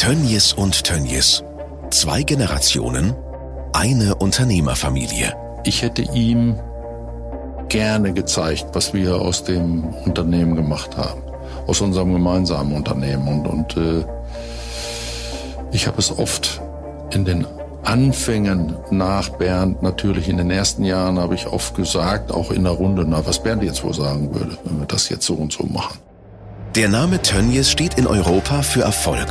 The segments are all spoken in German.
Tönnies und Tönnies. Zwei Generationen, eine Unternehmerfamilie. Ich hätte ihm gerne gezeigt, was wir aus dem Unternehmen gemacht haben, aus unserem gemeinsamen Unternehmen. Und, und äh, ich habe es oft in den Anfängen nach Bernd, natürlich in den ersten Jahren habe ich oft gesagt, auch in der Runde, na, was Bernd jetzt wohl sagen würde, wenn wir das jetzt so und so machen. Der Name Tönnies steht in Europa für Erfolg.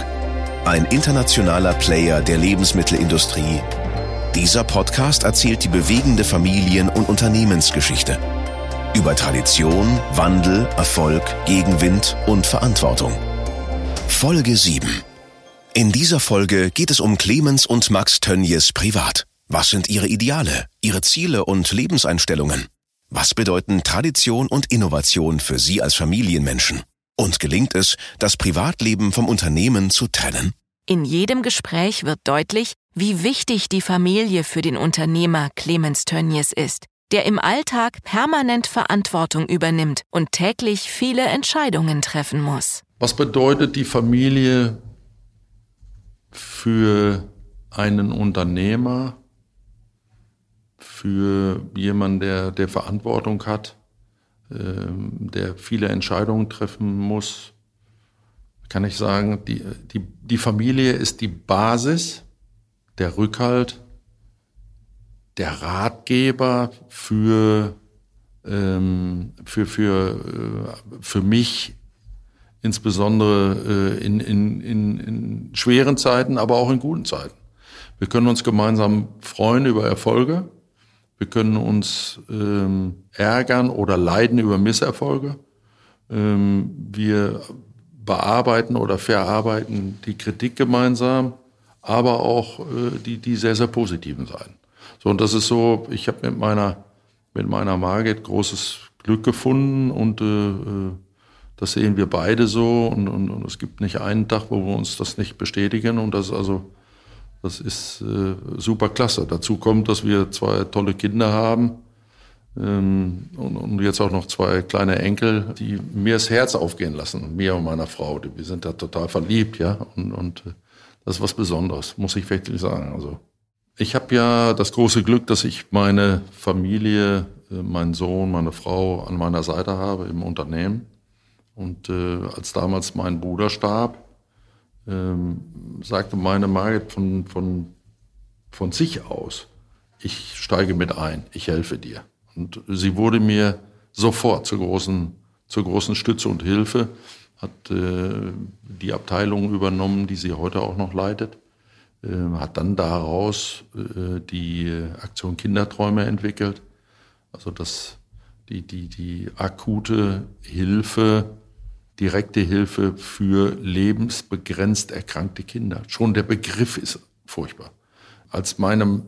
Ein internationaler Player der Lebensmittelindustrie. Dieser Podcast erzählt die bewegende Familien- und Unternehmensgeschichte. Über Tradition, Wandel, Erfolg, Gegenwind und Verantwortung. Folge 7. In dieser Folge geht es um Clemens und Max Tönnies privat. Was sind ihre Ideale, ihre Ziele und Lebenseinstellungen? Was bedeuten Tradition und Innovation für Sie als Familienmenschen? Und gelingt es, das Privatleben vom Unternehmen zu trennen? In jedem Gespräch wird deutlich, wie wichtig die Familie für den Unternehmer Clemens Tönnies ist, der im Alltag permanent Verantwortung übernimmt und täglich viele Entscheidungen treffen muss. Was bedeutet die Familie für einen Unternehmer, für jemanden, der, der Verantwortung hat, der viele Entscheidungen treffen muss, kann ich sagen, die, die, die Familie ist die Basis, der Rückhalt, der Ratgeber für, ähm, für, für, äh, für mich insbesondere äh, in, in, in, in schweren Zeiten, aber auch in guten Zeiten. Wir können uns gemeinsam freuen über Erfolge. Wir können uns ähm, ärgern oder leiden über Misserfolge. Ähm, wir bearbeiten oder verarbeiten die Kritik gemeinsam, aber auch äh, die, die sehr, sehr positiven Seiten. So, und das ist so, ich habe mit meiner, mit meiner Margit großes Glück gefunden und äh, äh das sehen wir beide so und, und, und, es gibt nicht einen Tag, wo wir uns das nicht bestätigen und das also das ist äh, super klasse. Dazu kommt, dass wir zwei tolle Kinder haben ähm, und, und, jetzt auch noch zwei kleine Enkel, die mir das Herz aufgehen lassen, mir und meiner Frau. Wir sind da total verliebt, ja und, und äh, das ist was Besonderes, muss ich wirklich sagen. Also ich habe ja das große Glück, dass ich meine Familie, äh, meinen Sohn, meine Frau an meiner Seite habe im Unternehmen. Und äh, als damals mein Bruder starb, ähm, sagte meine Margit von, von, von sich aus, ich steige mit ein, ich helfe dir. Und sie wurde mir sofort zur großen, zur großen Stütze und Hilfe, hat äh, die Abteilung übernommen, die sie heute auch noch leitet, äh, hat dann daraus äh, die Aktion Kinderträume entwickelt, also das, die, die, die akute Hilfe direkte Hilfe für lebensbegrenzt erkrankte Kinder. Schon der Begriff ist furchtbar. Als meine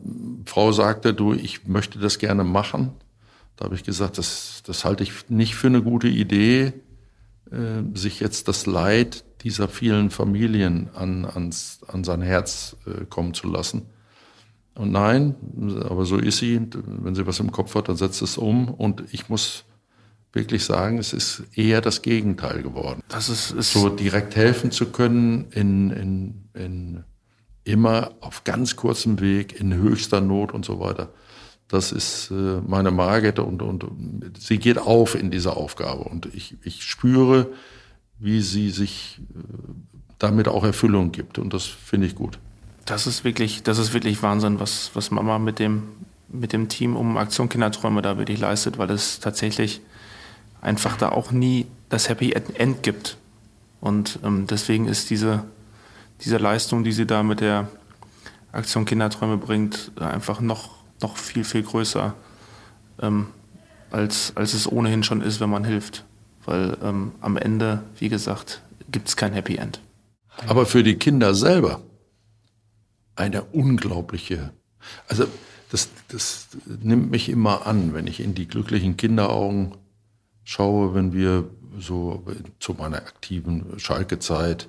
Frau sagte, du, ich möchte das gerne machen, da habe ich gesagt, das, das halte ich nicht für eine gute Idee, äh, sich jetzt das Leid dieser vielen Familien an, ans, an sein Herz äh, kommen zu lassen. Und nein, aber so ist sie. Wenn sie was im Kopf hat, dann setzt es um. Und ich muss wirklich sagen, es ist eher das Gegenteil geworden. Das ist, ist so direkt helfen zu können in, in, in immer auf ganz kurzem Weg, in höchster Not und so weiter. Das ist äh, meine Margit und, und sie geht auf in dieser Aufgabe und ich, ich spüre, wie sie sich äh, damit auch Erfüllung gibt und das finde ich gut. Das ist wirklich, das ist wirklich Wahnsinn, was, was Mama mit dem, mit dem Team um Aktion Kinderträume da wirklich leistet, weil es tatsächlich einfach da auch nie das Happy End gibt. Und ähm, deswegen ist diese, diese Leistung, die sie da mit der Aktion Kinderträume bringt, einfach noch, noch viel, viel größer, ähm, als, als es ohnehin schon ist, wenn man hilft. Weil ähm, am Ende, wie gesagt, gibt es kein Happy End. Aber für die Kinder selber eine unglaubliche, also das, das nimmt mich immer an, wenn ich in die glücklichen Kinderaugen schaue, wenn wir so zu meiner aktiven Schalke-Zeit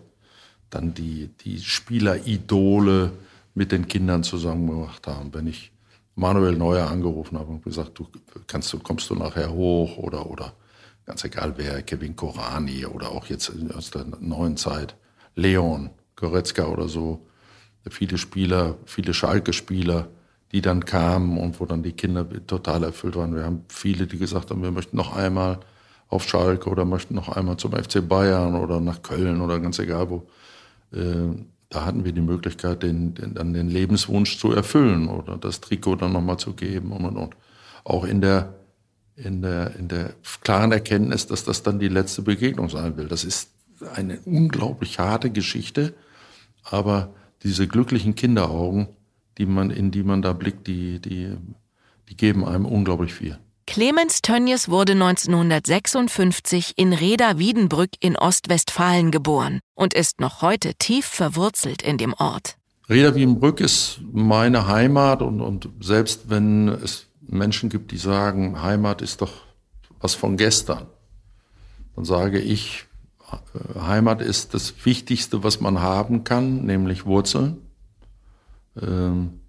dann die, die Spieleridole mit den Kindern zusammen gemacht haben. Wenn ich Manuel Neuer angerufen habe und gesagt, du kannst du, kommst du nachher hoch oder, oder ganz egal wer, Kevin Korani oder auch jetzt aus der neuen Zeit, Leon, Goretzka oder so, viele Spieler, viele Schalke-Spieler, die dann kamen und wo dann die Kinder total erfüllt waren. Wir haben viele, die gesagt haben, wir möchten noch einmal auf Schalke oder möchten noch einmal zum FC Bayern oder nach Köln oder ganz egal wo. Äh, da hatten wir die Möglichkeit, den, den, dann den Lebenswunsch zu erfüllen oder das Trikot dann nochmal zu geben und und und. Auch in der, in der, in der klaren Erkenntnis, dass das dann die letzte Begegnung sein will. Das ist eine unglaublich harte Geschichte, aber diese glücklichen Kinderaugen, die man, in die man da blickt, die, die, die geben einem unglaublich viel. Clemens Tönnies wurde 1956 in Reda-Wiedenbrück in Ostwestfalen geboren und ist noch heute tief verwurzelt in dem Ort. Reda-Wiedenbrück ist meine Heimat und, und selbst wenn es Menschen gibt, die sagen, Heimat ist doch was von gestern, dann sage ich, Heimat ist das Wichtigste, was man haben kann, nämlich Wurzeln. Ähm,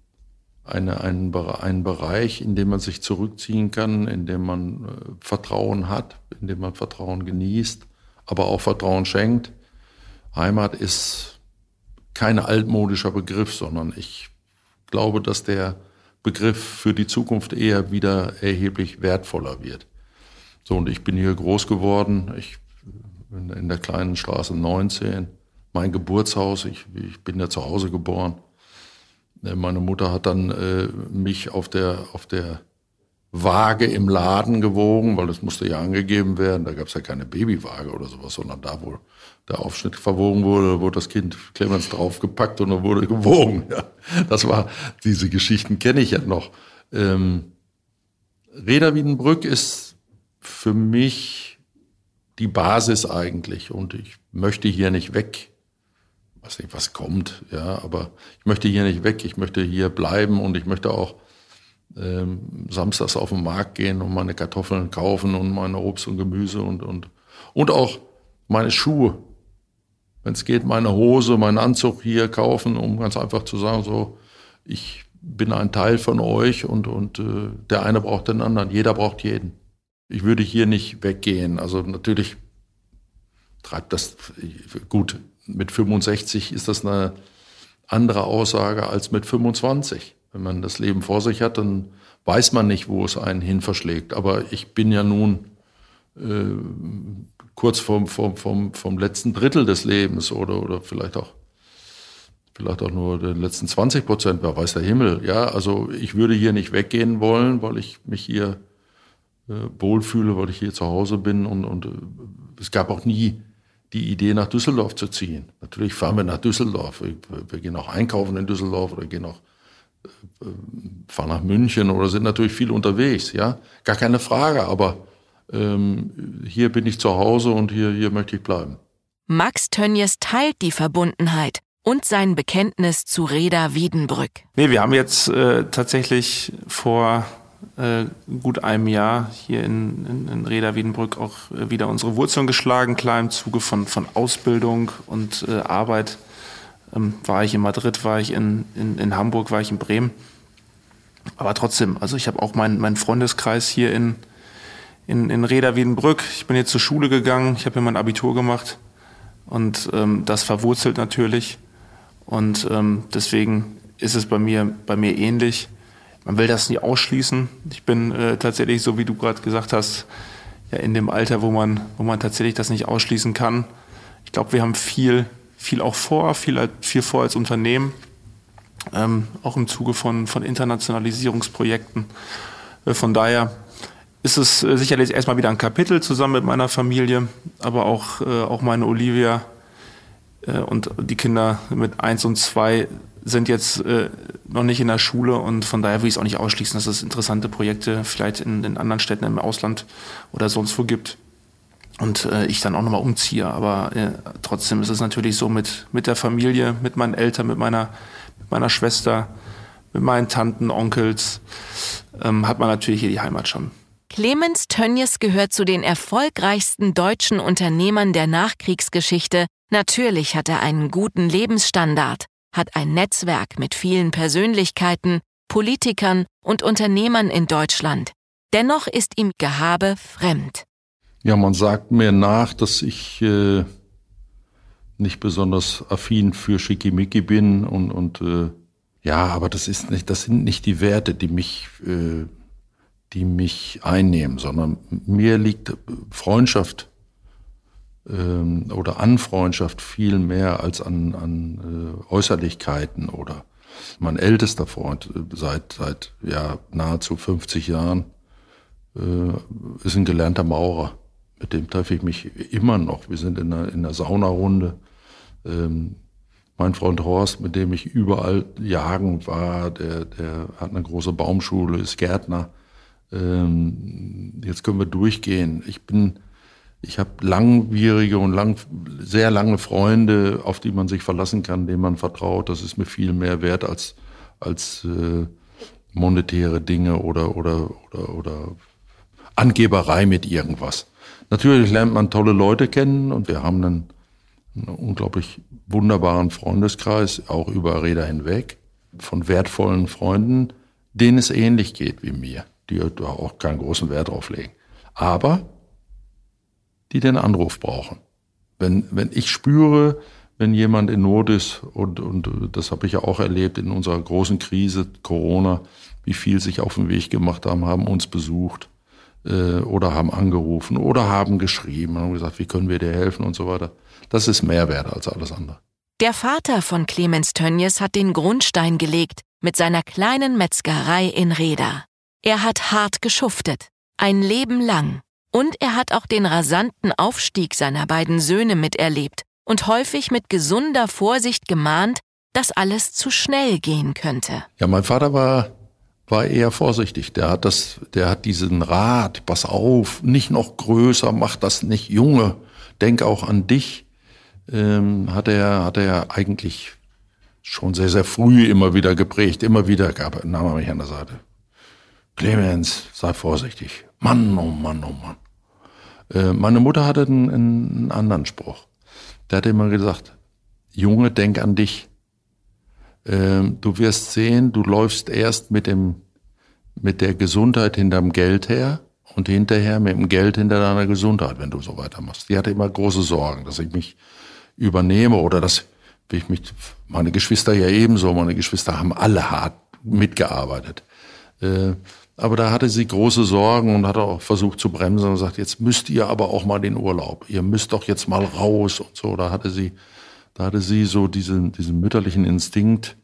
eine, einen, einen Bereich, in dem man sich zurückziehen kann, in dem man äh, Vertrauen hat, in dem man Vertrauen genießt, aber auch Vertrauen schenkt. Heimat ist kein altmodischer Begriff, sondern ich glaube, dass der Begriff für die Zukunft eher wieder erheblich wertvoller wird. So, und ich bin hier groß geworden. Ich in, in der kleinen Straße 19. Mein Geburtshaus, ich, ich bin ja zu Hause geboren. Äh, meine Mutter hat dann äh, mich auf der, auf der Waage im Laden gewogen, weil das musste ja angegeben werden. Da gab es ja keine Babywaage oder sowas, sondern da, wo der Aufschnitt verwogen wurde, wurde das Kind Clemens draufgepackt und dann wurde gewogen. Ja, das war, diese Geschichten kenne ich ja noch. Ähm, Reda Wiedenbrück ist für mich die Basis eigentlich und ich möchte hier nicht weg. Weiß nicht, was kommt, ja, aber ich möchte hier nicht weg, ich möchte hier bleiben und ich möchte auch ähm, samstags auf den Markt gehen und meine Kartoffeln kaufen und meine Obst und Gemüse und, und, und auch meine Schuhe. Wenn es geht, meine Hose, meinen Anzug hier kaufen, um ganz einfach zu sagen, so, ich bin ein Teil von euch und, und äh, der eine braucht den anderen, jeder braucht jeden ich würde hier nicht weggehen. Also natürlich treibt das gut. Mit 65 ist das eine andere Aussage als mit 25. Wenn man das Leben vor sich hat, dann weiß man nicht, wo es einen hin verschlägt. Aber ich bin ja nun äh, kurz vom, vom, vom, vom letzten Drittel des Lebens oder, oder vielleicht auch vielleicht auch nur den letzten 20 Prozent, wer weiß der Himmel. Ja, also ich würde hier nicht weggehen wollen, weil ich mich hier äh, wohlfühle, weil ich hier zu Hause bin. Und, und äh, es gab auch nie die Idee, nach Düsseldorf zu ziehen. Natürlich fahren wir nach Düsseldorf. Wir, gehen auch einkaufen in Düsseldorf oder gehen auch äh, fahren nach München oder sind natürlich viel unterwegs. Ja, gar keine Frage. Aber ähm, hier bin ich zu Hause und hier, hier möchte ich bleiben. Max Tönjes teilt die Verbundenheit und sein Bekenntnis zu Reda Wiedenbrück. Nee, wir haben jetzt äh, tatsächlich vor äh, gut einem Jahr hier in, in, in Reda Wiedenbrück auch äh, wieder unsere Wurzeln geschlagen. Klar im Zuge von, von Ausbildung und äh, Arbeit ähm, war ich in Madrid, war ich in, in, in Hamburg, war ich in Bremen. Aber trotzdem, also ich habe auch meinen mein Freundeskreis hier in, in, in Reda Wiedenbrück. Ich bin jetzt zur Schule gegangen, ich habe hier mein Abitur gemacht und ähm, das verwurzelt natürlich. Und ähm, deswegen ist es bei mir, bei mir ähnlich man will das nie ausschließen. Ich bin äh, tatsächlich, so wie du gerade gesagt hast, ja in dem Alter, wo man, wo man tatsächlich das nicht ausschließen kann. Ich glaube, wir haben viel, viel auch vor, viel, viel vor als Unternehmen, ähm, auch im Zuge von, von Internationalisierungsprojekten. Äh, von daher ist es äh, sicherlich erstmal wieder ein Kapitel zusammen mit meiner Familie, aber auch, äh, auch meine Olivia äh, und die Kinder mit eins und zwei sind jetzt äh, noch nicht in der Schule und von daher will ich es auch nicht ausschließen, dass es interessante Projekte vielleicht in, in anderen Städten im Ausland oder sonst wo gibt und äh, ich dann auch nochmal umziehe. Aber äh, trotzdem ist es natürlich so mit, mit der Familie, mit meinen Eltern, mit meiner, mit meiner Schwester, mit meinen Tanten, Onkels, ähm, hat man natürlich hier die Heimat schon. Clemens Tönnies gehört zu den erfolgreichsten deutschen Unternehmern der Nachkriegsgeschichte. Natürlich hat er einen guten Lebensstandard hat ein Netzwerk mit vielen Persönlichkeiten, Politikern und Unternehmern in Deutschland. Dennoch ist ihm Gehabe fremd. Ja, man sagt mir nach, dass ich äh, nicht besonders affin für Schickimicki bin und, und äh, ja, aber das ist nicht, das sind nicht die Werte, die mich, äh, die mich einnehmen, sondern mir liegt Freundschaft ähm, oder an Freundschaft viel mehr als an, an äh, Äußerlichkeiten oder mein ältester Freund äh, seit seit ja nahezu 50 Jahren äh, ist ein gelernter Maurer. Mit dem treffe ich mich immer noch. Wir sind in einer, in einer Saunarunde. Ähm, mein Freund Horst, mit dem ich überall jagen war, der, der hat eine große Baumschule, ist Gärtner. Ähm, jetzt können wir durchgehen. Ich bin, ich habe langwierige und lang, sehr lange Freunde, auf die man sich verlassen kann, denen man vertraut. Das ist mir viel mehr wert als, als äh, monetäre Dinge oder, oder, oder, oder Angeberei mit irgendwas. Natürlich lernt man tolle Leute kennen und wir haben einen, einen unglaublich wunderbaren Freundeskreis, auch über Räder hinweg, von wertvollen Freunden, denen es ähnlich geht wie mir, die auch keinen großen Wert drauf legen. Aber die den Anruf brauchen. Wenn, wenn ich spüre, wenn jemand in Not ist, und, und das habe ich ja auch erlebt in unserer großen Krise, Corona, wie viel sich auf den Weg gemacht haben, haben uns besucht, äh, oder haben angerufen oder haben geschrieben und haben gesagt, wie können wir dir helfen und so weiter. Das ist mehr wert als alles andere. Der Vater von Clemens Tönjes hat den Grundstein gelegt mit seiner kleinen Metzgerei in Reda. Er hat hart geschuftet, ein Leben lang. Und er hat auch den rasanten Aufstieg seiner beiden Söhne miterlebt und häufig mit gesunder Vorsicht gemahnt, dass alles zu schnell gehen könnte. Ja, mein Vater war war eher vorsichtig. Der hat das, der hat diesen Rat, pass auf, nicht noch größer, mach das nicht, Junge, denk auch an dich. Ähm, hat er, hat er eigentlich schon sehr, sehr früh immer wieder geprägt, immer wieder gab, nahm er mich an der Seite. Clemens, sei vorsichtig. Mann, oh Mann, oh Mann. Äh, meine Mutter hatte einen, einen anderen Spruch. Der hat immer gesagt, Junge, denk an dich. Ähm, du wirst sehen, du läufst erst mit dem, mit der Gesundheit hinterm Geld her und hinterher mit dem Geld hinter deiner Gesundheit, wenn du so weitermachst. Die hatte immer große Sorgen, dass ich mich übernehme oder dass ich mich, meine Geschwister ja ebenso, meine Geschwister haben alle hart mitgearbeitet. Aber da hatte sie große Sorgen und hat auch versucht zu bremsen und sagt, jetzt müsst ihr aber auch mal den Urlaub. Ihr müsst doch jetzt mal raus und so. Da hatte sie da hatte sie so diesen, diesen mütterlichen Instinkt,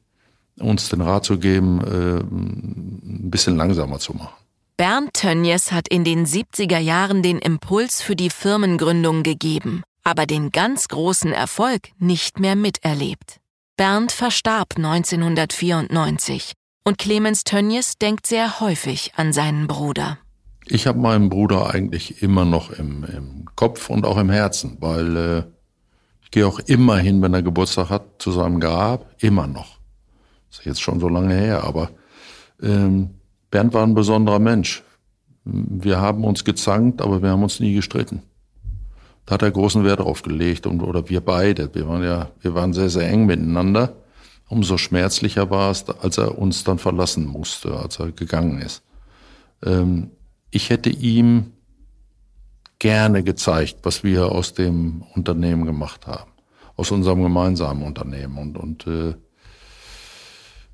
uns den Rat zu geben, äh, ein bisschen langsamer zu machen. Bernd Tönjes hat in den 70er Jahren den Impuls für die Firmengründung gegeben, aber den ganz großen Erfolg nicht mehr miterlebt. Bernd verstarb 1994 und Clemens Tönjes denkt sehr häufig an seinen Bruder. Ich habe meinen Bruder eigentlich immer noch im, im Kopf und auch im Herzen, weil äh, ich gehe auch immer hin, wenn er Geburtstag hat, zu seinem Grab, immer noch. Das ist jetzt schon so lange her, aber ähm, Bernd war ein besonderer Mensch. Wir haben uns gezankt, aber wir haben uns nie gestritten. Da hat er großen Wert drauf gelegt und oder wir beide. Wir waren ja, wir waren sehr, sehr eng miteinander. Umso schmerzlicher war es, als er uns dann verlassen musste, als er gegangen ist. Ähm, ich hätte ihm gerne gezeigt, was wir aus dem Unternehmen gemacht haben, aus unserem gemeinsamen Unternehmen. Und, und äh,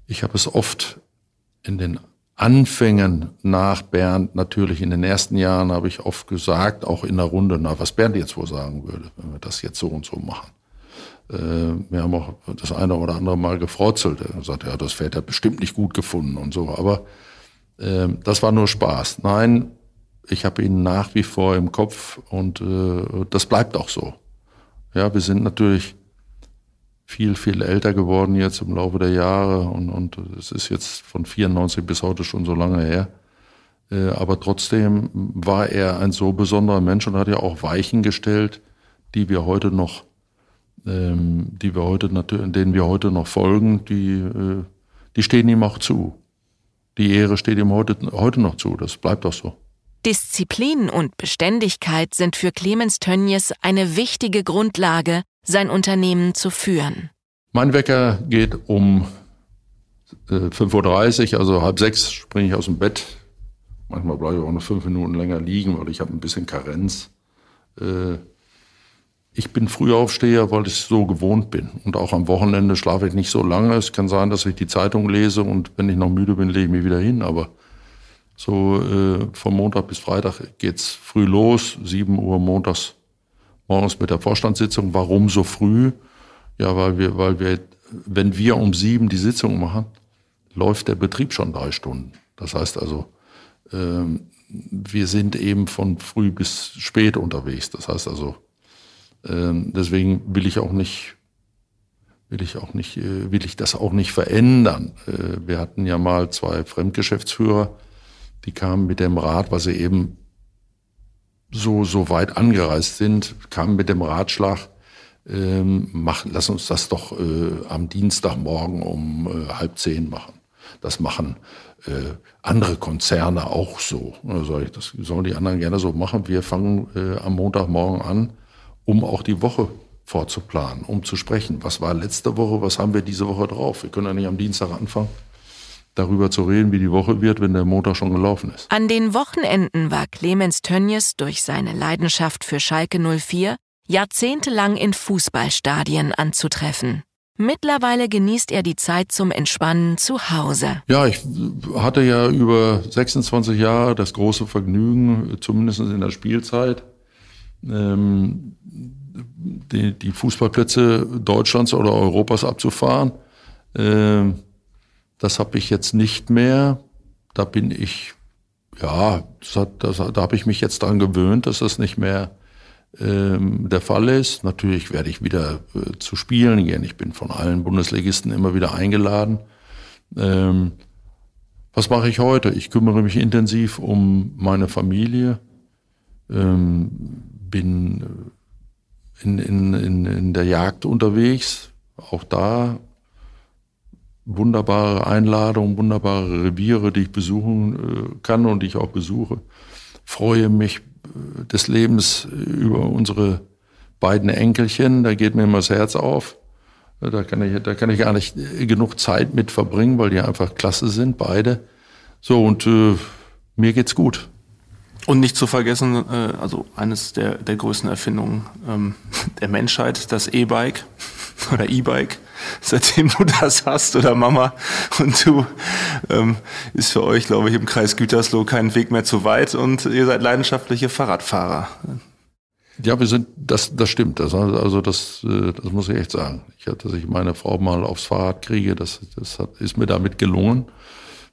ich habe es oft in den Anfängen nach Bernd, natürlich in den ersten Jahren habe ich oft gesagt, auch in der Runde, na, was Bernd jetzt wohl sagen würde, wenn wir das jetzt so und so machen. Äh, wir haben auch das eine oder andere Mal gefrotzelt. Er sagt, ja, das Pferd hat bestimmt nicht gut gefunden und so. Aber äh, das war nur Spaß. Nein, ich habe ihn nach wie vor im Kopf und äh, das bleibt auch so. Ja, wir sind natürlich viel, viel älter geworden jetzt im Laufe der Jahre und, und es ist jetzt von 94 bis heute schon so lange her. Äh, aber trotzdem war er ein so besonderer Mensch und hat ja auch Weichen gestellt, die wir heute noch, die wir heute denen wir heute noch folgen, die, äh, die stehen ihm auch zu. Die Ehre steht ihm heute, heute noch zu. Das bleibt auch so. Disziplin und Beständigkeit sind für Clemens Tönjes eine wichtige Grundlage, sein Unternehmen zu führen. Mein Wecker geht um äh, 5.30 Uhr, also halb sechs springe ich aus dem Bett. Manchmal bleibe ich auch noch fünf Minuten länger liegen, weil ich habe ein bisschen Karenz. Äh, ich bin Frühaufsteher, weil ich so gewohnt bin. Und auch am Wochenende schlafe ich nicht so lange. Es kann sein, dass ich die Zeitung lese und wenn ich noch müde bin, lege ich mich wieder hin. Aber so äh, von Montag bis Freitag geht's früh los, 7 Uhr montags morgens mit der Vorstandssitzung. Warum so früh? Ja, weil wir, weil wir, wenn wir um sieben die Sitzung machen, läuft der Betrieb schon drei Stunden. Das heißt also, ähm, wir sind eben von früh bis spät unterwegs. Das heißt also, ähm, deswegen will ich auch nicht, will ich auch nicht, äh, will ich das auch nicht verändern. Äh, wir hatten ja mal zwei Fremdgeschäftsführer, die kamen mit dem Rat, weil sie eben so, so weit angereist sind, kamen mit dem Ratschlag, ähm, mach, lass uns das doch äh, am Dienstagmorgen um äh, halb zehn machen. Das machen äh, andere Konzerne auch so. Also das sollen die anderen gerne so machen. Wir fangen äh, am Montagmorgen an um auch die Woche vorzuplanen, um zu sprechen. Was war letzte Woche, was haben wir diese Woche drauf? Wir können ja nicht am Dienstag anfangen, darüber zu reden, wie die Woche wird, wenn der Montag schon gelaufen ist. An den Wochenenden war Clemens Tönnies durch seine Leidenschaft für Schalke 04 jahrzehntelang in Fußballstadien anzutreffen. Mittlerweile genießt er die Zeit zum Entspannen zu Hause. Ja, ich hatte ja über 26 Jahre das große Vergnügen, zumindest in der Spielzeit, ähm, die, die Fußballplätze Deutschlands oder Europas abzufahren. Ähm, das habe ich jetzt nicht mehr. Da bin ich, ja, das hat, das, da habe ich mich jetzt dran gewöhnt, dass das nicht mehr ähm, der Fall ist. Natürlich werde ich wieder äh, zu spielen gehen. Ich bin von allen Bundesligisten immer wieder eingeladen. Ähm, was mache ich heute? Ich kümmere mich intensiv um meine Familie. Ähm, bin äh, in, in, in, in der Jagd unterwegs. Auch da wunderbare Einladungen, wunderbare Reviere, die ich besuchen äh, kann und die ich auch besuche. Freue mich äh, des Lebens über unsere beiden Enkelchen. Da geht mir immer das Herz auf. Da kann ich, da kann ich gar nicht genug Zeit mit verbringen, weil die einfach klasse sind, beide. So, und äh, mir geht's gut. Und nicht zu vergessen, äh, also eines der, der größten Erfindungen ähm, der Menschheit, das E-Bike oder E-Bike. Seitdem du das hast oder Mama und du, ähm, ist für euch, glaube ich, im Kreis Gütersloh kein Weg mehr zu weit und ihr seid leidenschaftliche Fahrradfahrer. Ja, wir sind, das, das stimmt. Das, also das, äh, das muss ich echt sagen. Ich, dass ich meine Frau mal aufs Fahrrad kriege, das, das hat, ist mir damit gelungen.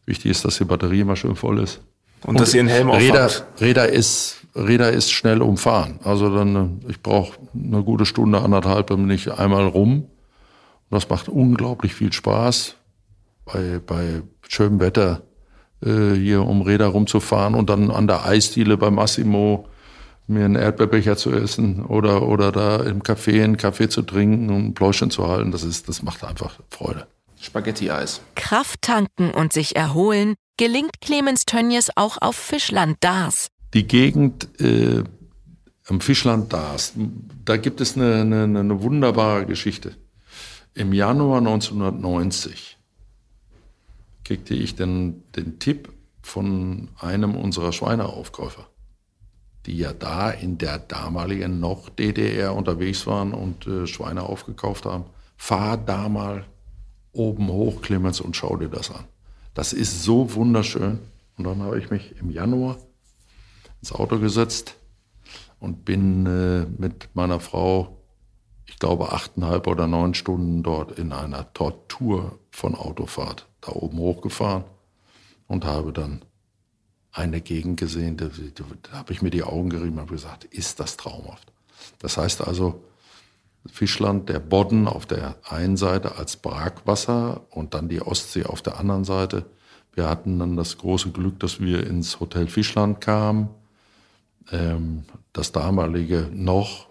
Wichtig ist, dass die Batterie immer schön voll ist. Und, dass ihr einen Helm Räder, Räder ist Räder ist schnell umfahren. Also dann, ich brauche eine gute Stunde, anderthalb, dann bin ich einmal rum. Und das macht unglaublich viel Spaß, bei, bei schönem Wetter äh, hier um Räder rumzufahren und dann an der Eisdiele bei Massimo mir einen Erdbeerbecher zu essen oder, oder da im Café einen Kaffee zu trinken und ein Pläuschen zu halten. Das, ist, das macht einfach Freude. Spaghetti-Eis. Kraft tanken und sich erholen gelingt Clemens Tönnies auch auf Fischland Dars. Die Gegend äh, am Fischland Dars, da gibt es eine, eine, eine wunderbare Geschichte. Im Januar 1990 kriegte ich den, den Tipp von einem unserer Schweineaufkäufer, die ja da in der damaligen noch DDR unterwegs waren und äh, Schweine aufgekauft haben. Fahr da mal oben hoch, Clemens, und schau dir das an. Das ist so wunderschön. Und dann habe ich mich im Januar ins Auto gesetzt und bin äh, mit meiner Frau, ich glaube, achteinhalb oder neun Stunden dort in einer Tortur von Autofahrt da oben hochgefahren und habe dann eine Gegend gesehen, da, da, habe ich mir die Augen gerieben und gesagt, ist das traumhaft. Das heißt also, Fischland, der Bodden auf der einen Seite als Brackwasser und dann die Ostsee auf der anderen Seite. Wir hatten dann das große Glück, dass wir ins Hotel Fischland kamen. Ähm, das damalige noch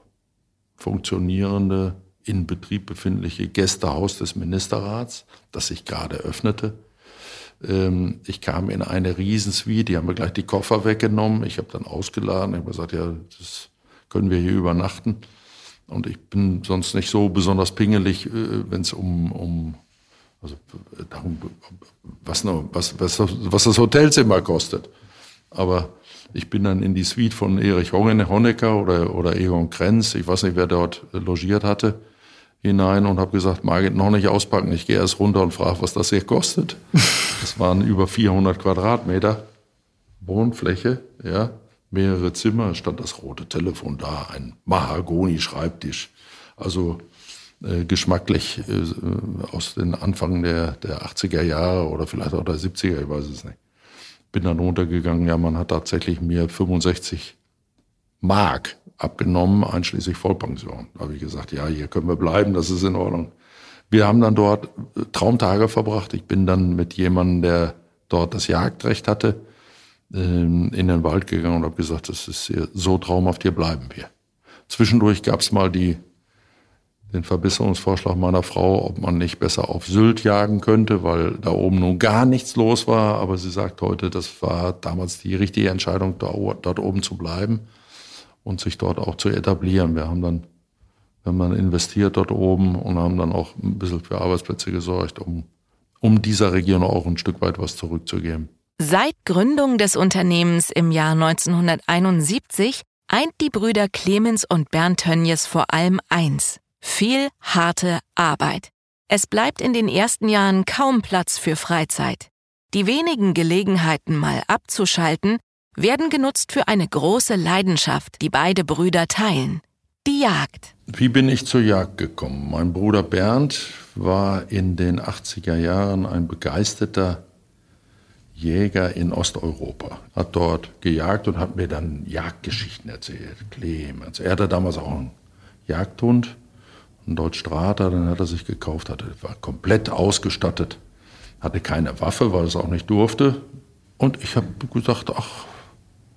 funktionierende, in Betrieb befindliche Gästehaus des Ministerrats, das sich gerade öffnete. Ähm, ich kam in eine Riesensuite, die haben mir gleich die Koffer weggenommen. Ich habe dann ausgeladen, ich habe gesagt, ja, das können wir hier übernachten. Und ich bin sonst nicht so besonders pingelig, äh, wenn es um, um also darum, was, noch, was, was, was das Hotelzimmer kostet. Aber ich bin dann in die Suite von Erich Honecker oder, oder Egon Krenz, ich weiß nicht, wer dort logiert hatte, hinein und habe gesagt, Margit, noch nicht auspacken, ich gehe erst runter und frage, was das hier kostet. Das waren über 400 Quadratmeter Wohnfläche, ja, mehrere Zimmer, stand das rote Telefon da, ein Mahagoni-Schreibtisch. Also äh, geschmacklich äh, aus den Anfang der, der 80er Jahre oder vielleicht auch der 70er, ich weiß es nicht. Bin dann runtergegangen, ja, man hat tatsächlich mir 65 Mark abgenommen, einschließlich Vollpension. Da habe ich gesagt, ja, hier können wir bleiben, das ist in Ordnung. Wir haben dann dort äh, Traumtage verbracht. Ich bin dann mit jemandem, der dort das Jagdrecht hatte, in den Wald gegangen und habe gesagt, das ist hier so traumhaft, hier bleiben wir. Zwischendurch gab es mal die, den Verbesserungsvorschlag meiner Frau, ob man nicht besser auf Sylt jagen könnte, weil da oben nun gar nichts los war. Aber sie sagt heute, das war damals die richtige Entscheidung, dort oben zu bleiben und sich dort auch zu etablieren. Wir haben dann, wenn man investiert dort oben und haben dann auch ein bisschen für Arbeitsplätze gesorgt, um, um dieser Region auch ein Stück weit was zurückzugeben. Seit Gründung des Unternehmens im Jahr 1971 eint die Brüder Clemens und Bernd Tönjes vor allem eins. Viel harte Arbeit. Es bleibt in den ersten Jahren kaum Platz für Freizeit. Die wenigen Gelegenheiten mal abzuschalten werden genutzt für eine große Leidenschaft, die beide Brüder teilen. Die Jagd. Wie bin ich zur Jagd gekommen? Mein Bruder Bernd war in den 80er Jahren ein begeisterter Jäger in Osteuropa, hat dort gejagt und hat mir dann Jagdgeschichten erzählt. Clemens. Er hatte damals auch einen Jagdhund, einen Deutsch Strata, den hat er sich gekauft, hatte, war komplett ausgestattet, hatte keine Waffe, weil es auch nicht durfte. Und ich habe gesagt, ach,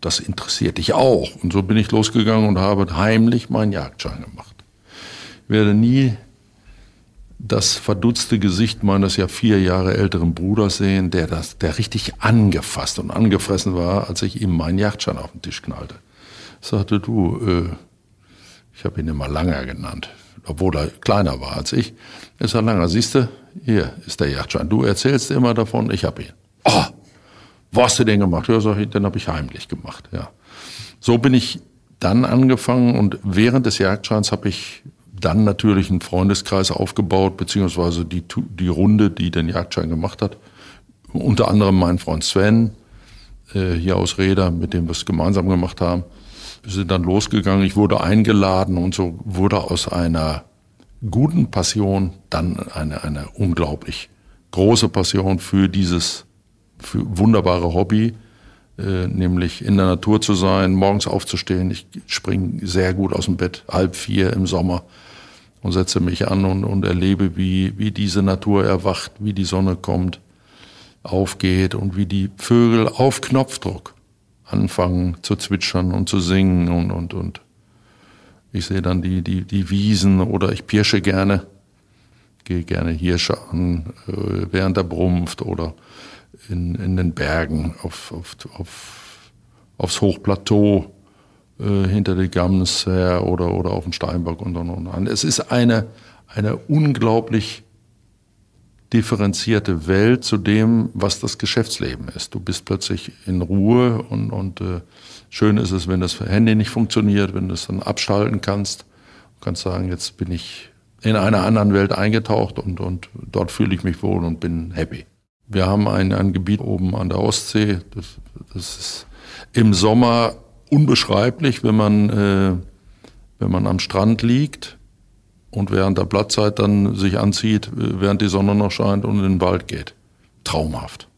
das interessiert dich auch. Und so bin ich losgegangen und habe heimlich meinen Jagdschein gemacht. Ich werde nie das verdutzte Gesicht meines ja vier Jahre älteren Bruders sehen, der, das, der richtig angefasst und angefressen war, als ich ihm meinen Jagdschein auf den Tisch knallte. Ich sagte, du, äh, ich habe ihn immer Langer genannt, obwohl er kleiner war als ich. Er sagt, Langer, siehst du, hier ist der Jagdschein. Du erzählst immer davon, ich habe ihn. Oh, wo hast du den gemacht? Ja, sag ich, den habe ich heimlich gemacht. Ja. So bin ich dann angefangen und während des Jagdscheins habe ich dann natürlich einen Freundeskreis aufgebaut, beziehungsweise die, die Runde, die den Jagdschein gemacht hat. Unter anderem mein Freund Sven, äh, hier aus Reda, mit dem wir es gemeinsam gemacht haben. Wir sind dann losgegangen, ich wurde eingeladen und so wurde aus einer guten Passion dann eine, eine unglaublich große Passion für dieses für wunderbare Hobby, äh, nämlich in der Natur zu sein, morgens aufzustehen. Ich springe sehr gut aus dem Bett, halb vier im Sommer und setze mich an und, und erlebe, wie, wie diese Natur erwacht, wie die Sonne kommt, aufgeht und wie die Vögel auf Knopfdruck anfangen zu zwitschern und zu singen und, und, und. Ich sehe dann die, die, die Wiesen oder ich pirsche gerne, gehe gerne Hirsche an, äh, während er brumpft oder in, in den Bergen auf, auf, auf, aufs Hochplateau äh, hinter die Gams her oder, oder auf den Steinbock und und und. Es ist eine, eine unglaublich differenzierte Welt zu dem, was das Geschäftsleben ist. Du bist plötzlich in Ruhe und, und äh, schön ist es, wenn das Handy nicht funktioniert, wenn du es dann abschalten kannst. Du kannst sagen, jetzt bin ich in einer anderen Welt eingetaucht und, und dort fühle ich mich wohl und bin happy. Wir haben ein, ein Gebiet oben an der Ostsee. Das, das ist im Sommer unbeschreiblich, wenn man, äh, wenn man am Strand liegt und während der Blattzeit dann sich anzieht, äh, während die Sonne noch scheint und in den Wald geht. Traumhaft.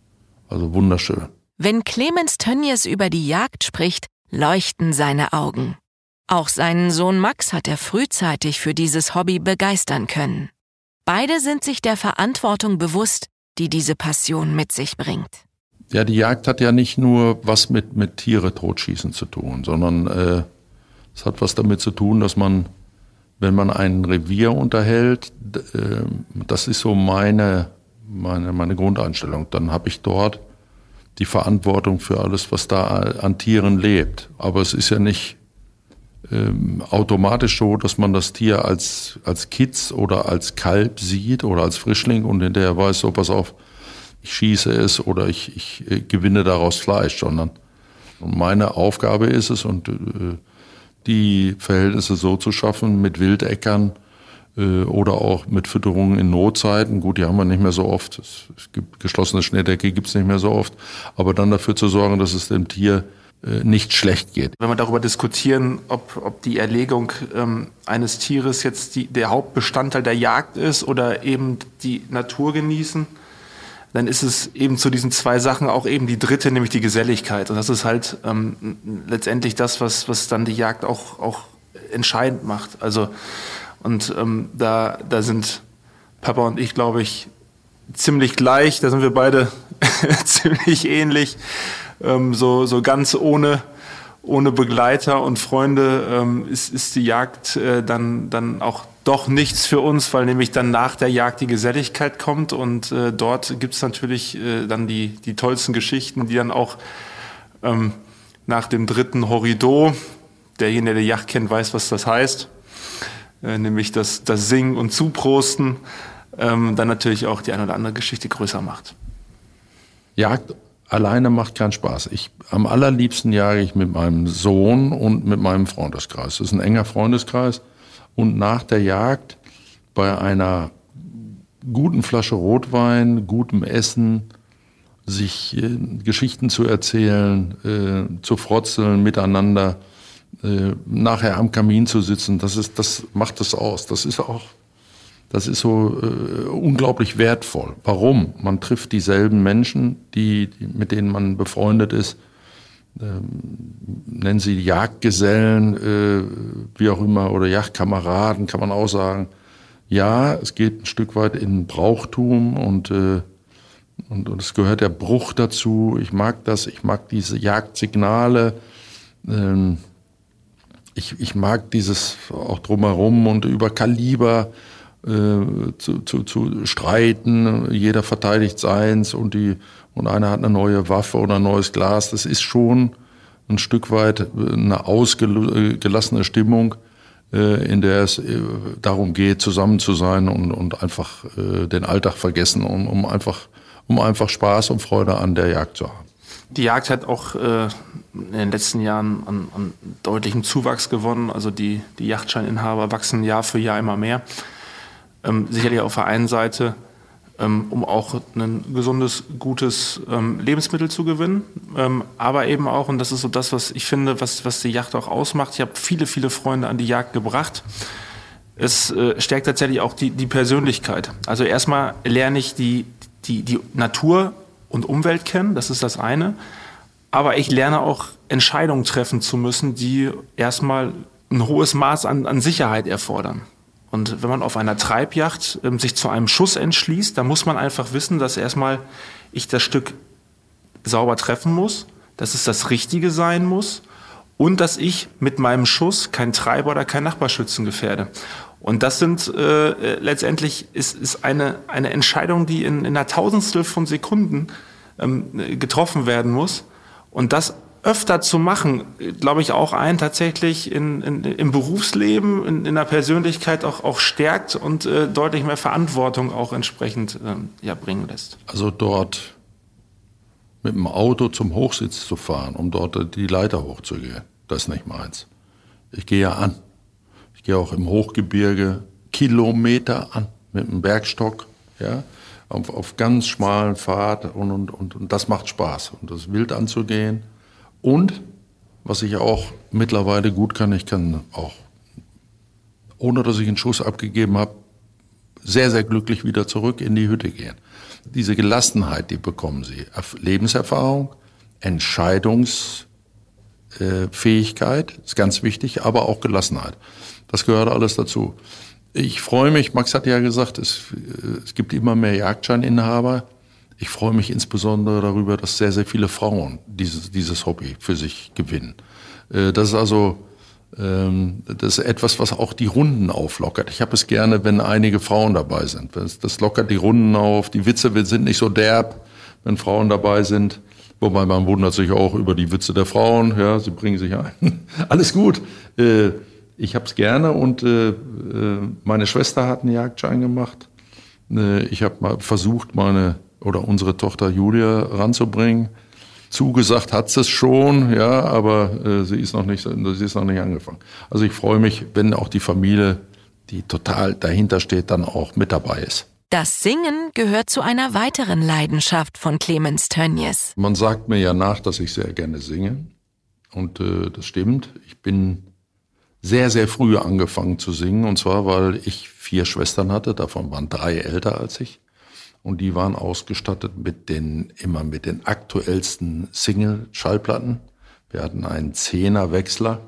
Also wunderschön. Wenn Clemens Tönnies über die Jagd spricht, leuchten seine Augen. Auch seinen Sohn Max hat er frühzeitig für dieses Hobby begeistern können. Beide sind sich der Verantwortung bewusst, die diese Passion mit sich bringt. Ja, die Jagd hat ja nicht nur was mit, mit Tiere totschießen zu tun, sondern äh, es hat was damit zu tun, dass man, wenn man ein Revier unterhält, äh, das ist so meine, meine, meine Grundeinstellung, dann habe ich dort die Verantwortung für alles, was da an Tieren lebt. Aber es ist ja nicht ähm, automatisch so, dass man das Tier als, als Kitz oder als Kalb sieht oder als Frischling und hinterher weiß, so pass auf, ich schieße es oder ich, ich äh, gewinne daraus Fleisch, sondern meine Aufgabe ist es, und äh, die Verhältnisse so zu schaffen mit Wildäckern äh, oder auch mit Fütterungen in Notzeiten. Gut, die haben wir nicht mehr so oft. Es, es gibt geschlossene Schneedecke, gibt es nicht mehr so oft. Aber dann dafür zu sorgen, dass es dem Tier äh, nicht schlecht geht. Wenn wir darüber diskutieren, ob, ob die Erlegung ähm, eines Tieres jetzt die, der Hauptbestandteil der Jagd ist oder eben die Natur genießen, dann ist es eben zu diesen zwei Sachen auch eben die dritte, nämlich die Geselligkeit. Und das ist halt ähm, letztendlich das, was, was dann die Jagd auch, auch entscheidend macht. Also, und ähm, da, da sind Papa und ich, glaube ich, ziemlich gleich. Da sind wir beide ziemlich ähnlich. Ähm, so, so ganz ohne, ohne Begleiter und Freunde ähm, ist, ist die Jagd äh, dann, dann auch doch nichts für uns, weil nämlich dann nach der Jagd die Geselligkeit kommt und äh, dort gibt es natürlich äh, dann die, die tollsten Geschichten, die dann auch ähm, nach dem dritten Horrido, derjenige, der die Jagd kennt, weiß, was das heißt, äh, nämlich das, das Singen und Zuprosten, ähm, dann natürlich auch die eine oder andere Geschichte größer macht. Jagd alleine macht keinen Spaß. Ich, am allerliebsten jage ich mit meinem Sohn und mit meinem Freundeskreis. Das ist ein enger Freundeskreis und nach der Jagd bei einer guten Flasche Rotwein, gutem Essen, sich äh, Geschichten zu erzählen, äh, zu frotzeln miteinander, äh, nachher am Kamin zu sitzen, das ist, das macht es aus. Das ist auch, das ist so äh, unglaublich wertvoll. Warum? Man trifft dieselben Menschen, die, die mit denen man befreundet ist nennen sie Jagdgesellen, äh, wie auch immer, oder Jagdkameraden, kann man auch sagen. Ja, es geht ein Stück weit in Brauchtum und, äh, und, und es gehört der Bruch dazu. Ich mag das, ich mag diese Jagdsignale. Ähm, ich, ich mag dieses auch drumherum und über Kaliber äh, zu, zu, zu streiten. Jeder verteidigt seins und die und einer hat eine neue Waffe oder ein neues Glas. Das ist schon ein Stück weit eine ausgelassene Stimmung, äh, in der es äh, darum geht, zusammen zu sein und, und einfach äh, den Alltag vergessen, um, um, einfach, um einfach Spaß und Freude an der Jagd zu haben. Die Jagd hat auch in den letzten Jahren an, an deutlichem Zuwachs gewonnen. Also die, die Yachtscheininhaber wachsen Jahr für Jahr immer mehr. Ähm, sicherlich auf der einen Seite um auch ein gesundes, gutes ähm, Lebensmittel zu gewinnen. Ähm, aber eben auch, und das ist so das, was ich finde, was, was die Jagd auch ausmacht. Ich habe viele, viele Freunde an die Jagd gebracht. Es äh, stärkt tatsächlich auch die, die Persönlichkeit. Also erstmal lerne ich die, die, die Natur und Umwelt kennen, das ist das eine. Aber ich lerne auch Entscheidungen treffen zu müssen, die erstmal ein hohes Maß an, an Sicherheit erfordern. Und wenn man auf einer Treibjacht ähm, sich zu einem Schuss entschließt, dann muss man einfach wissen, dass erstmal ich das Stück sauber treffen muss, dass es das Richtige sein muss und dass ich mit meinem Schuss kein Treiber oder kein Nachbarschützen gefährde. Und das sind äh, letztendlich ist, ist eine, eine Entscheidung, die in, in einer Tausendstel von Sekunden ähm, getroffen werden muss. Und das öfter zu machen, glaube ich, auch ein tatsächlich in, in, im Berufsleben, in, in der Persönlichkeit auch, auch stärkt und äh, deutlich mehr Verantwortung auch entsprechend ähm, ja, bringen lässt. Also dort mit dem Auto zum Hochsitz zu fahren, um dort die Leiter hochzugehen, das ist nicht meins. Ich gehe ja an. Ich gehe auch im Hochgebirge Kilometer an mit dem Bergstock, ja, auf, auf ganz schmalen Pfad und, und, und, und das macht Spaß. Und das wild anzugehen, und was ich auch mittlerweile gut kann, ich kann auch, ohne dass ich einen Schuss abgegeben habe, sehr, sehr glücklich wieder zurück in die Hütte gehen. Diese Gelassenheit, die bekommen sie. Lebenserfahrung, Entscheidungsfähigkeit, ist ganz wichtig, aber auch Gelassenheit. Das gehört alles dazu. Ich freue mich, Max hat ja gesagt, es, es gibt immer mehr Jagdscheininhaber. Ich freue mich insbesondere darüber, dass sehr, sehr viele Frauen dieses, dieses Hobby für sich gewinnen. Äh, das ist also ähm, das ist etwas, was auch die Runden auflockert. Ich habe es gerne, wenn einige Frauen dabei sind. Das, lockert die Runden auf. Die Witze sind nicht so derb, wenn Frauen dabei sind. Wobei man wundert sich auch über die Witze der Frauen. Ja, sie bringen sich ein. Alles gut. Äh, ich habe es gerne und äh, meine Schwester hat einen Jagdschein gemacht. Ich habe mal versucht, meine oder unsere Tochter Julia ranzubringen. zugesagt hat sie es schon, ja, aber äh, sie ist noch nicht, sie ist noch nicht angefangen. Also ich freue mich, wenn auch die Familie, die total dahinter steht, dann auch mit dabei ist. Das Singen gehört zu einer weiteren Leidenschaft von Clemens Tönnies. Man sagt mir ja nach, dass ich sehr gerne singe. Und äh, das stimmt. Ich bin sehr, sehr früh angefangen zu singen. Und zwar, weil ich vier Schwestern hatte. Davon waren drei älter als ich. Und die waren ausgestattet mit den, immer mit den aktuellsten Single-Schallplatten. Wir hatten einen Zehner-Wechsler.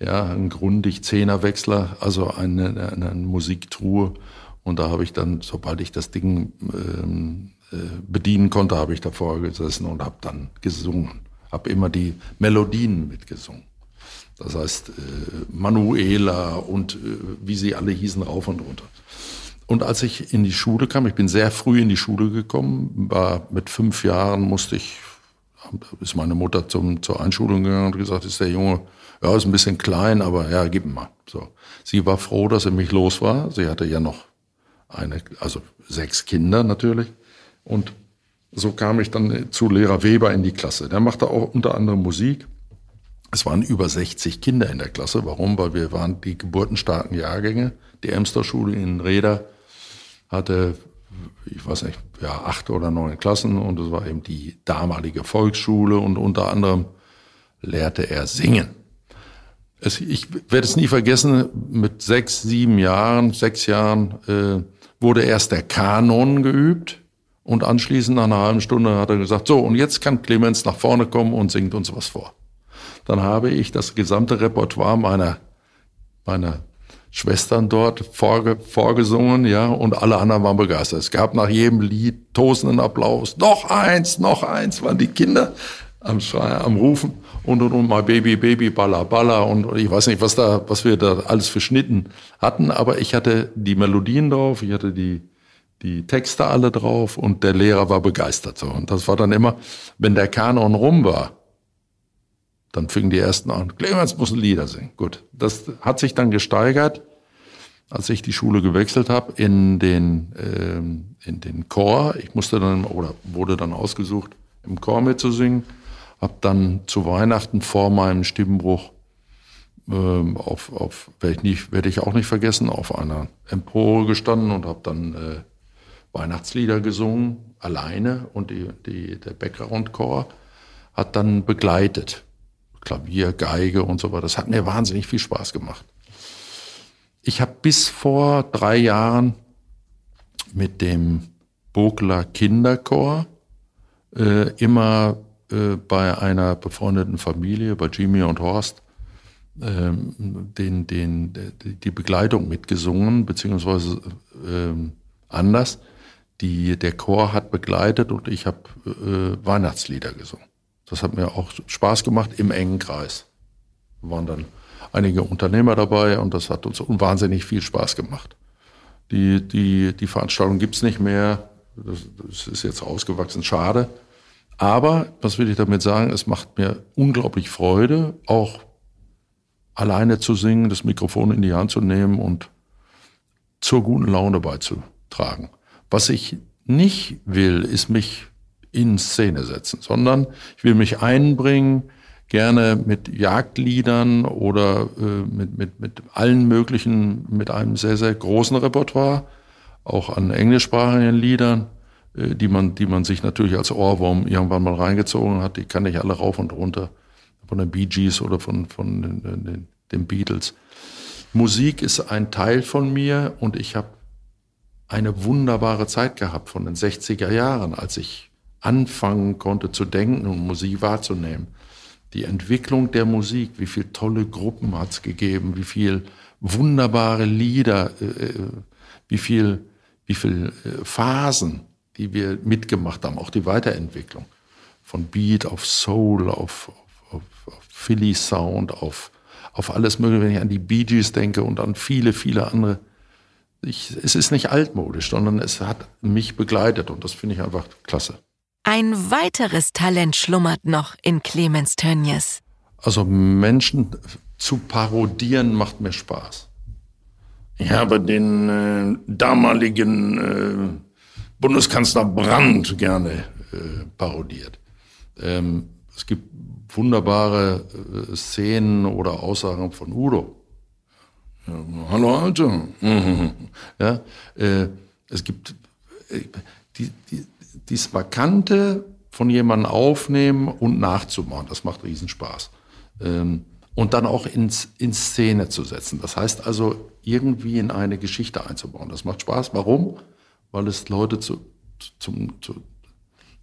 Ja, einen grundig Zehner-Wechsler, also eine, eine Musiktruhe und da habe ich dann, sobald ich das Ding ähm, äh, bedienen konnte, habe ich davor gesessen und habe dann gesungen. Habe immer die Melodien mitgesungen. Das heißt, äh, Manuela und äh, wie sie alle hießen, rauf und runter. Und als ich in die Schule kam, ich bin sehr früh in die Schule gekommen, war mit fünf Jahren musste ich, ist meine Mutter zum, zur Einschulung gegangen und gesagt, ist der Junge, ja, ist ein bisschen klein, aber ja, gib ihm mal. So. Sie war froh, dass er mich los war. Sie hatte ja noch eine, also sechs Kinder natürlich. Und so kam ich dann zu Lehrer Weber in die Klasse. Der machte auch unter anderem Musik. Es waren über 60 Kinder in der Klasse. Warum? Weil wir waren die geburtenstarken Jahrgänge. Die Emster-Schule in Reda hatte, ich weiß nicht, ja, acht oder neun Klassen und es war eben die damalige Volksschule und unter anderem lehrte er singen. Es, ich werde es nie vergessen, mit sechs, sieben Jahren, sechs Jahren äh, wurde erst der Kanon geübt und anschließend nach einer halben Stunde hat er gesagt, so, und jetzt kann Clemens nach vorne kommen und singt uns was vor. Dann habe ich das gesamte Repertoire meiner, meiner Schwestern dort vorge, vorgesungen, ja, und alle anderen waren begeistert. Es gab nach jedem Lied tosenden Applaus. Noch eins, noch eins, waren die Kinder am Schreien, am Rufen. Und und und my baby baby balla balla. Und ich weiß nicht was da was wir da alles für Schnitten hatten aber ich hatte die Melodien drauf ich hatte die die Texte alle drauf und der Lehrer war begeistert und das war dann immer wenn der Kanon rum war dann fingen die ersten an Clemens muss Lieder singen. Gut das hat sich dann gesteigert als ich die Schule gewechselt habe in den ähm, in den Chor ich musste dann oder wurde dann ausgesucht im Chor mitzusingen habe dann zu Weihnachten vor meinem Stimmbruch ähm, auf, auf werde ich, nicht, werd ich auch nicht vergessen, auf einer Empore gestanden und habe dann äh, Weihnachtslieder gesungen, alleine und die, die, der Background-Chor hat dann begleitet. Klavier, Geige und so weiter. Das hat mir wahnsinnig viel Spaß gemacht. Ich habe bis vor drei Jahren mit dem Bogler Kinderchor äh, immer äh, bei einer befreundeten Familie, bei Jimmy und Horst, ähm, den, den, die Begleitung mitgesungen, beziehungsweise ähm, anders. Die, der Chor hat begleitet und ich habe äh, Weihnachtslieder gesungen. Das hat mir auch Spaß gemacht im engen Kreis. Da waren dann einige Unternehmer dabei und das hat uns wahnsinnig viel Spaß gemacht. Die, die, die Veranstaltung gibt's nicht mehr. Das, das ist jetzt ausgewachsen. Schade. Aber, was will ich damit sagen, es macht mir unglaublich Freude, auch alleine zu singen, das Mikrofon in die Hand zu nehmen und zur guten Laune beizutragen. Was ich nicht will, ist mich in Szene setzen, sondern ich will mich einbringen, gerne mit Jagdliedern oder äh, mit, mit, mit allen möglichen, mit einem sehr, sehr großen Repertoire, auch an englischsprachigen Liedern äh, die man, die man sich natürlich als Ohrwurm irgendwann mal reingezogen hat. Die kann ich alle rauf und runter von den Bee Gees oder von, von den, den, den Beatles. Musik ist ein Teil von mir und ich habe eine wunderbare Zeit gehabt von den 60er Jahren, als ich anfangen konnte zu denken und Musik wahrzunehmen. Die Entwicklung der Musik, wie viele tolle Gruppen hat es gegeben, wie viel wunderbare Lieder, äh, äh, wie viel, wie viel Phasen die wir mitgemacht haben, auch die Weiterentwicklung von Beat auf Soul, auf, auf, auf Philly Sound, auf, auf alles Mögliche, wenn ich an die Bee Gees denke und an viele, viele andere. Ich, es ist nicht altmodisch, sondern es hat mich begleitet und das finde ich einfach klasse. Ein weiteres Talent schlummert noch in Clemens Tönnies. Also Menschen zu parodieren macht mir Spaß. Ich habe den äh, damaligen äh, Bundeskanzler Brandt gerne äh, parodiert. Ähm, es gibt wunderbare äh, Szenen oder Aussagen von Udo. Ja, Hallo Alter. Ja, äh, es gibt äh, die, die, dieses Markante von jemandem aufnehmen und nachzumachen. Das macht Riesenspaß. Ähm, und dann auch ins, in Szene zu setzen. Das heißt also, irgendwie in eine Geschichte einzubauen. Das macht Spaß. Warum? Weil es Leute zu, zum, zu,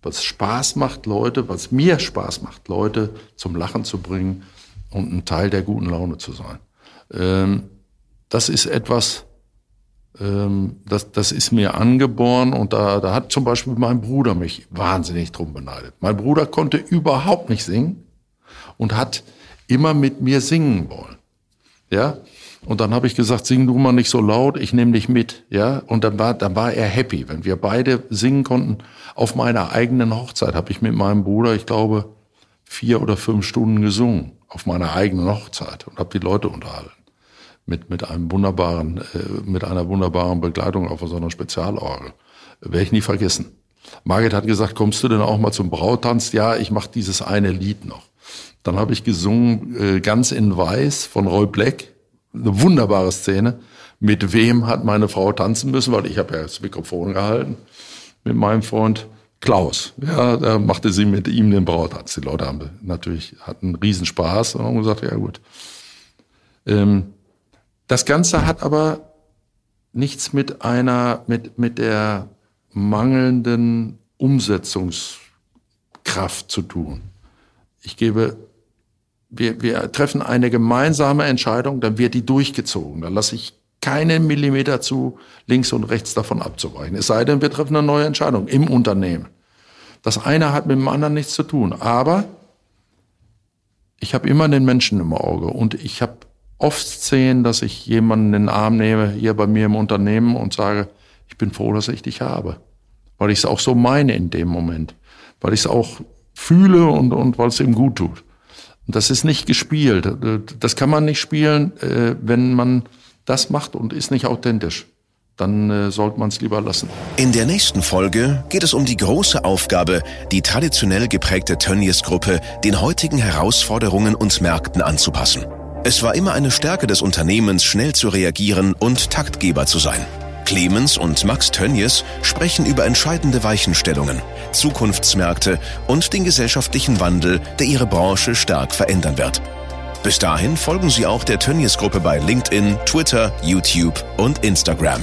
was Spaß macht, Leute, was mir Spaß macht, Leute zum Lachen zu bringen und ein Teil der guten Laune zu sein. Ähm, das ist etwas, ähm, das, das ist mir angeboren und da, da hat zum Beispiel mein Bruder mich wahnsinnig drum beneidet. Mein Bruder konnte überhaupt nicht singen und hat immer mit mir singen wollen. Ja, und dann habe ich gesagt, sing du mal nicht so laut, ich nehme dich mit. Ja, und dann war, dann war er happy, wenn wir beide singen konnten. Auf meiner eigenen Hochzeit habe ich mit meinem Bruder, ich glaube, vier oder fünf Stunden gesungen auf meiner eigenen Hochzeit und habe die Leute unterhalten mit mit einem wunderbaren, äh, mit einer wunderbaren Begleitung auf so einer Spezialorgel. Werde ich nie vergessen. Margit hat gesagt, kommst du denn auch mal zum Brautanz? Ja, ich mache dieses eine Lied noch. Dann habe ich gesungen äh, ganz in Weiß von Roy Black eine wunderbare Szene. Mit wem hat meine Frau tanzen müssen, weil ich habe ja das Mikrofon gehalten mit meinem Freund Klaus. Ja, da machte sie mit ihm den Brautanz. Die Leute haben natürlich hatten Riesenspaß und haben gesagt, ja gut. Ähm, das Ganze hat aber nichts mit einer, mit, mit der mangelnden Umsetzungskraft zu tun. Ich gebe wir, wir treffen eine gemeinsame Entscheidung, dann wird die durchgezogen. Dann lasse ich keinen Millimeter zu, links und rechts davon abzuweichen. Es sei denn, wir treffen eine neue Entscheidung im Unternehmen. Das eine hat mit dem anderen nichts zu tun. Aber ich habe immer den Menschen im Auge und ich habe oft Szenen, dass ich jemanden in den Arm nehme, hier bei mir im Unternehmen und sage, ich bin froh, dass ich dich habe. Weil ich es auch so meine in dem Moment. Weil ich es auch fühle und, und weil es ihm gut tut. Das ist nicht gespielt. Das kann man nicht spielen, äh, wenn man das macht und ist nicht authentisch. Dann äh, sollte man es lieber lassen. In der nächsten Folge geht es um die große Aufgabe, die traditionell geprägte Tönnies-Gruppe den heutigen Herausforderungen und Märkten anzupassen. Es war immer eine Stärke des Unternehmens, schnell zu reagieren und Taktgeber zu sein. Clemens und Max Tönnies sprechen über entscheidende Weichenstellungen, Zukunftsmärkte und den gesellschaftlichen Wandel, der ihre Branche stark verändern wird. Bis dahin folgen Sie auch der Tönnies Gruppe bei LinkedIn, Twitter, YouTube und Instagram.